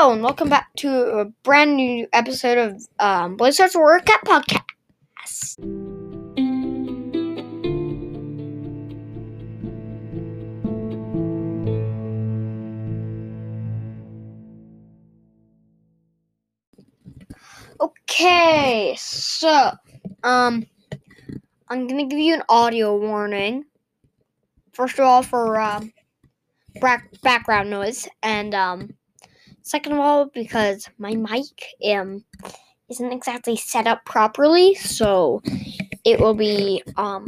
Hello and welcome back to a brand new episode of um, Blazeheart's Workout Podcast. Okay, so um, I'm gonna give you an audio warning. First of all, for um, back- background noise, and um, second of all, because my mic um isn't exactly set up properly, so it will be um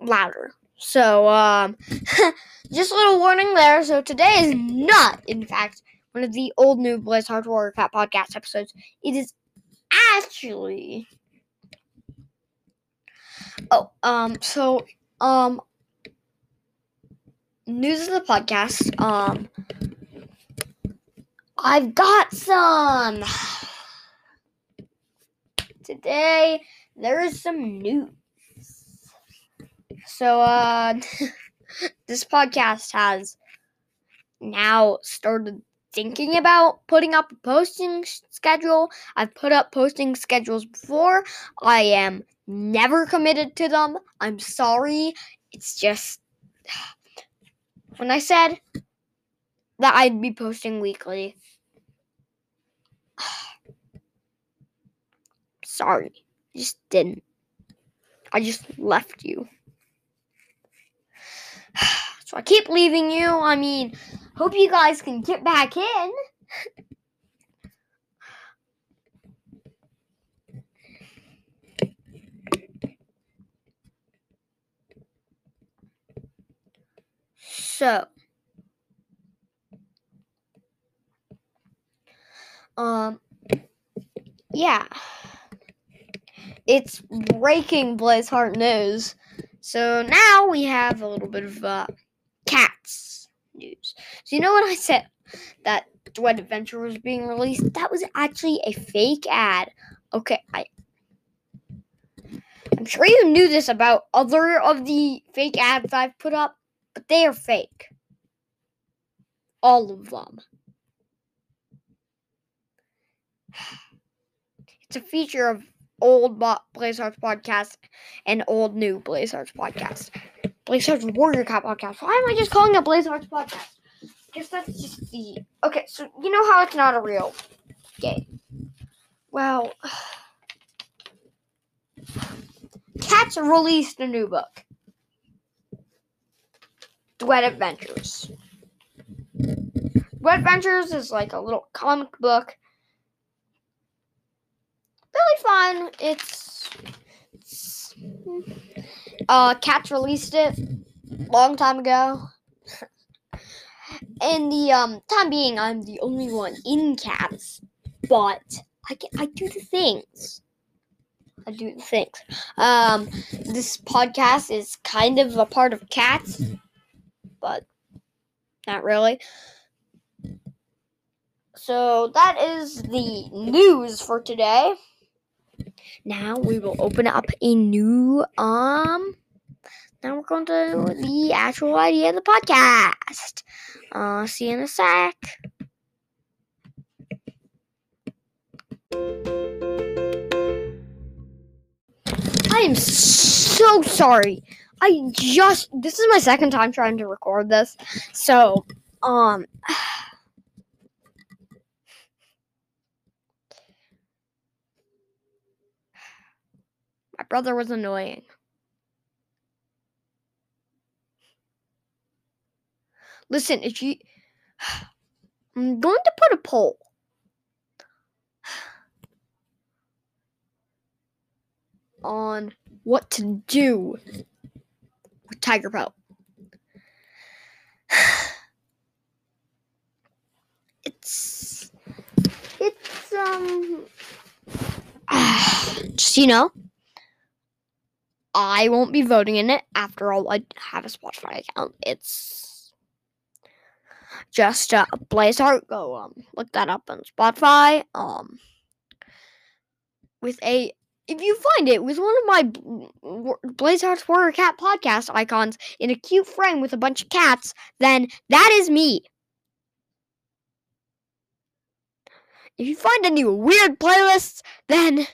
louder. So um, just a little warning there. So today is not, in fact, one of the old new Blazeheart Warrior Cat podcast episodes. It is actually. Oh, um, so, um, news of the podcast. Um, I've got some. Today, there's some news. So, uh, this podcast has now started thinking about putting up a posting schedule. I've put up posting schedules before. I am never committed to them. I'm sorry. It's just when I said that I'd be posting weekly. Sorry. I just didn't. I just left you. So I keep leaving you. I mean, hope you guys can get back in. So, um, yeah, it's breaking Blaze Heart news. So now we have a little bit of uh, cats news. So you know when I said that Duet Adventure was being released? That was actually a fake ad. Okay, I I'm sure you knew this about other of the fake ads I've put up, but they are fake. All of them. It's a feature of old Bo- Blaze Hearts podcast and old new Blaze Hearts podcast. Blaze Hearts Warrior Cat podcast. Why am I just calling it Blaze Hearts podcast? Guess that's just the okay. So you know how it's not a real game. Well, Cats released a new book. Duet Adventures. Duet Adventures is like a little comic book fun. It's, it's uh Cats released it long time ago. In the um time being, I'm the only one in Cats, but I get I do the things. I do the things. Um, this podcast is kind of a part of Cats, but not really. So that is the news for today now we will open up a new um now we're going to the actual idea of the podcast. Uh see you in a sec. I am so sorry. I just this is my second time trying to record this. So um Brother was annoying. Listen, if you. I'm going to put a poll. On what to do with Tiger Pelt. It's. It's, um. Just, you know. I won't be voting in it. After all, I have a Spotify account. It's just uh, Blazeheart. Go um look that up on Spotify. Um, with a if you find it with one of my Blaze Blazeheart's Warrior Cat podcast icons in a cute frame with a bunch of cats, then that is me. if you find any weird playlists, then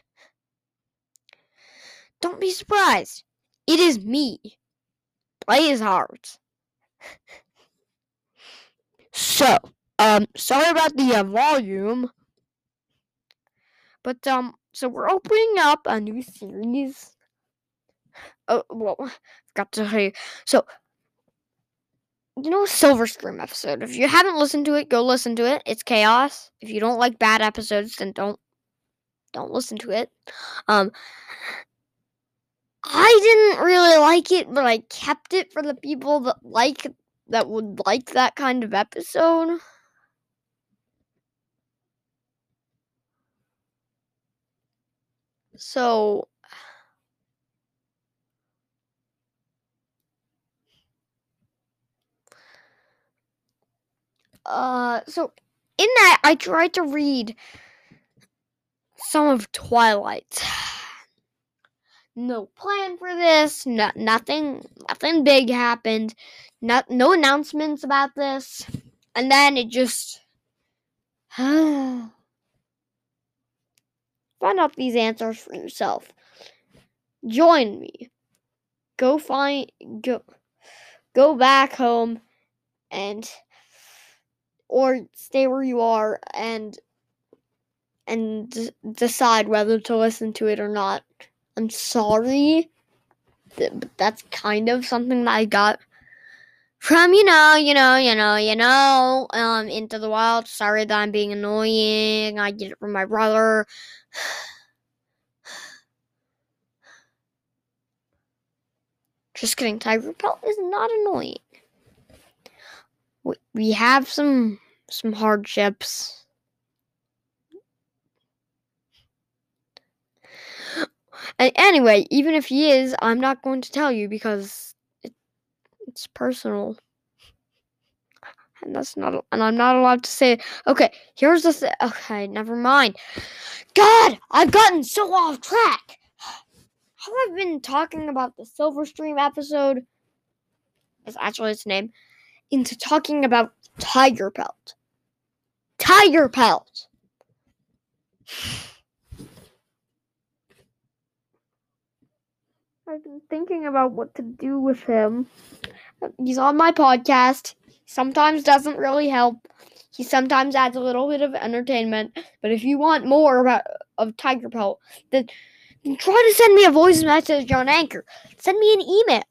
don't be surprised. It is me. Blaze Heart. so, um, sorry about the uh, volume. But, um, so we're opening up a new series. Oh, well, forgot to tell you. So, you know, Silver Stream episode. If you haven't listened to it, go listen to it. It's chaos. If you don't like bad episodes, then don't don't listen to it. Um, I didn't really like it, but I kept it for the people that like that would like that kind of episode. So uh so in that I tried to read some of Twilight no plan for this. No, nothing, nothing big happened. Not, no announcements about this. And then it just. Find out these answers for yourself. Join me. Go find. Go. Go back home and. Or stay where you are and. And decide whether to listen to it or not. I'm sorry. But that's kind of something that I got from, you know, you know, you know, you know, um, Into the Wild. Sorry that I'm being annoying. I get it from my brother. Just kidding. Tiger Pelt is not annoying. We have some some hardships. And anyway, even if he is, I'm not going to tell you because it, it's personal. And that's not, and I'm not allowed to say. Okay, here's the thing. Okay, never mind. God, I've gotten so off track. How I've been talking about the Silverstream episode, is actually its name, into talking about Tiger Pelt. Tiger Pelt. I've been thinking about what to do with him. He's on my podcast. Sometimes doesn't really help. He sometimes adds a little bit of entertainment. But if you want more about of Tiger Pelt, then, try to send me a voice message on Anchor. Send me an email.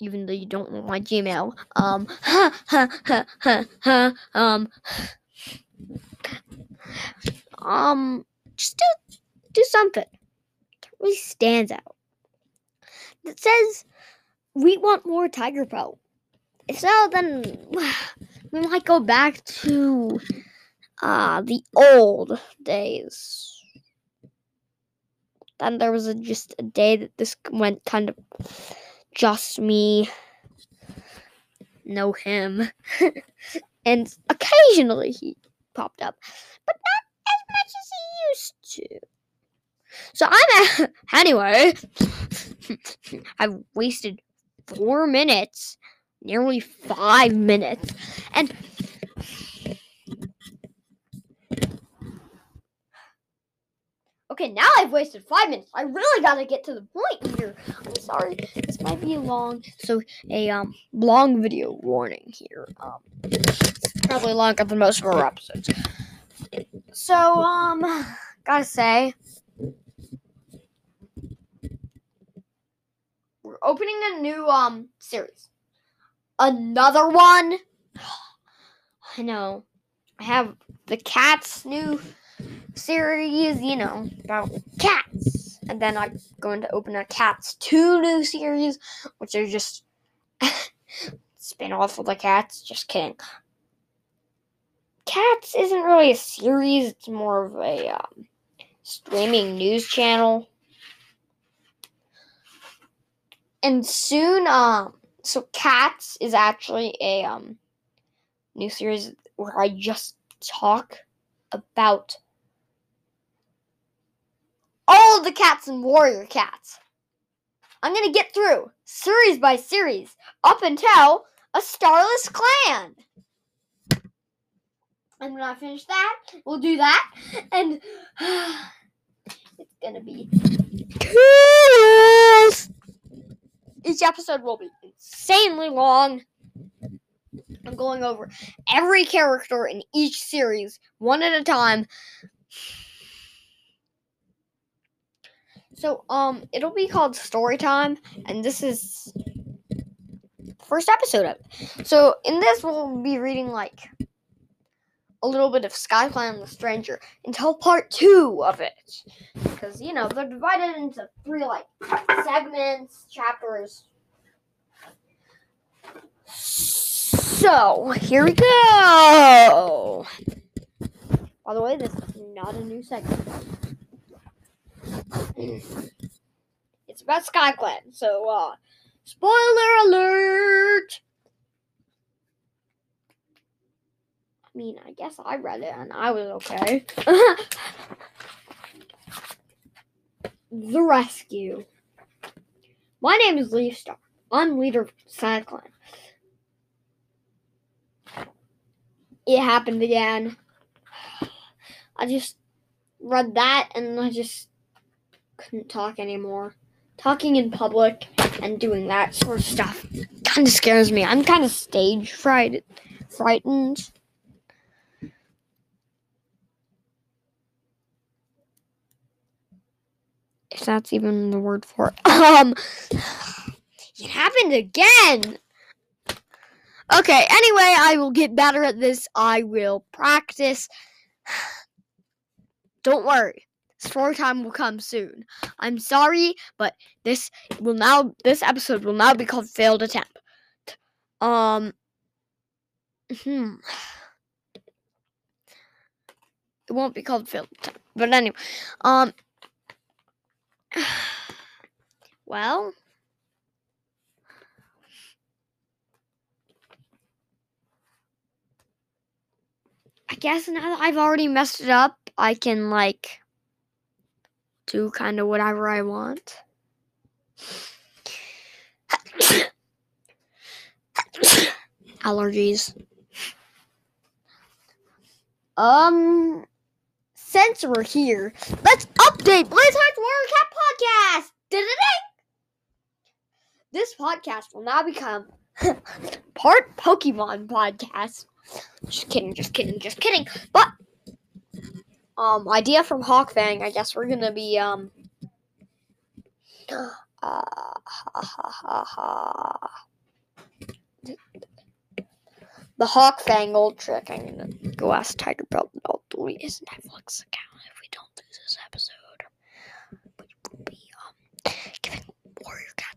Even though you don't want my Gmail. Um ha ha ha um um just do do something really stands out. It says we want more tiger pelt. So then we might go back to uh, the old days. Then there was a, just a day that this went kind of just me, no him, and occasionally he popped up, but not as much as he used to. So I'm at, anyway. I've wasted four minutes, nearly five minutes, and okay, now I've wasted five minutes. I really gotta get to the point here. I'm sorry, this might be long, so a um long video warning here. Um, probably longer than most of our episodes. So um, gotta say. Opening a new um series. Another one. I know. I have the cats new series, you know, about cats. And then I'm going to open a cats 2 new series, which are just spin off of the cats. Just kidding. Cats isn't really a series, it's more of a um, streaming news channel. And soon um so cats is actually a um new series where i just talk about all the cats and warrior cats i'm gonna get through series by series up until a starless clan And when I finish that, we'll do that. And it's gonna be chaos. Each episode will be insanely long. I'm going over every character in each series one at a time. So, um, it'll be called Story Time, and this is first episode of it. So, in this, we'll be reading like a little bit of Skyclan the Stranger until part two of it. Because, you know, they're divided into three, like, segments, chapters. So, here we go. By the way, this is not a new segment. It's about Skyclan, so, uh, spoiler alert! I mean, I guess I read it and I was okay. the Rescue. My name is Leafstar. I'm leader of Skyclan. It happened again. I just read that and I just couldn't talk anymore. Talking in public and doing that sort of stuff kind of scares me. I'm kind of stage fright- frightened. If that's even the word for it. Um, it happened again. Okay, anyway, I will get better at this. I will practice. Don't worry. Story time will come soon. I'm sorry, but this will now this episode will now be called failed attempt. Um hmm. It won't be called failed attempt. But anyway, um well, I guess now that I've already messed it up, I can like do kind of whatever I want. Allergies. Um, since we're here, let's update Blazeheart's Warrior Cat podcast. This podcast will now become part Pokemon podcast. Just kidding, just kidding, just kidding. But um idea from Hawkfang, I guess we're gonna be um uh, ha, ha, ha, ha. The Hawkfang old trick. I'm gonna go ask Tiger Pelt all delete his Netflix account if warrior cat.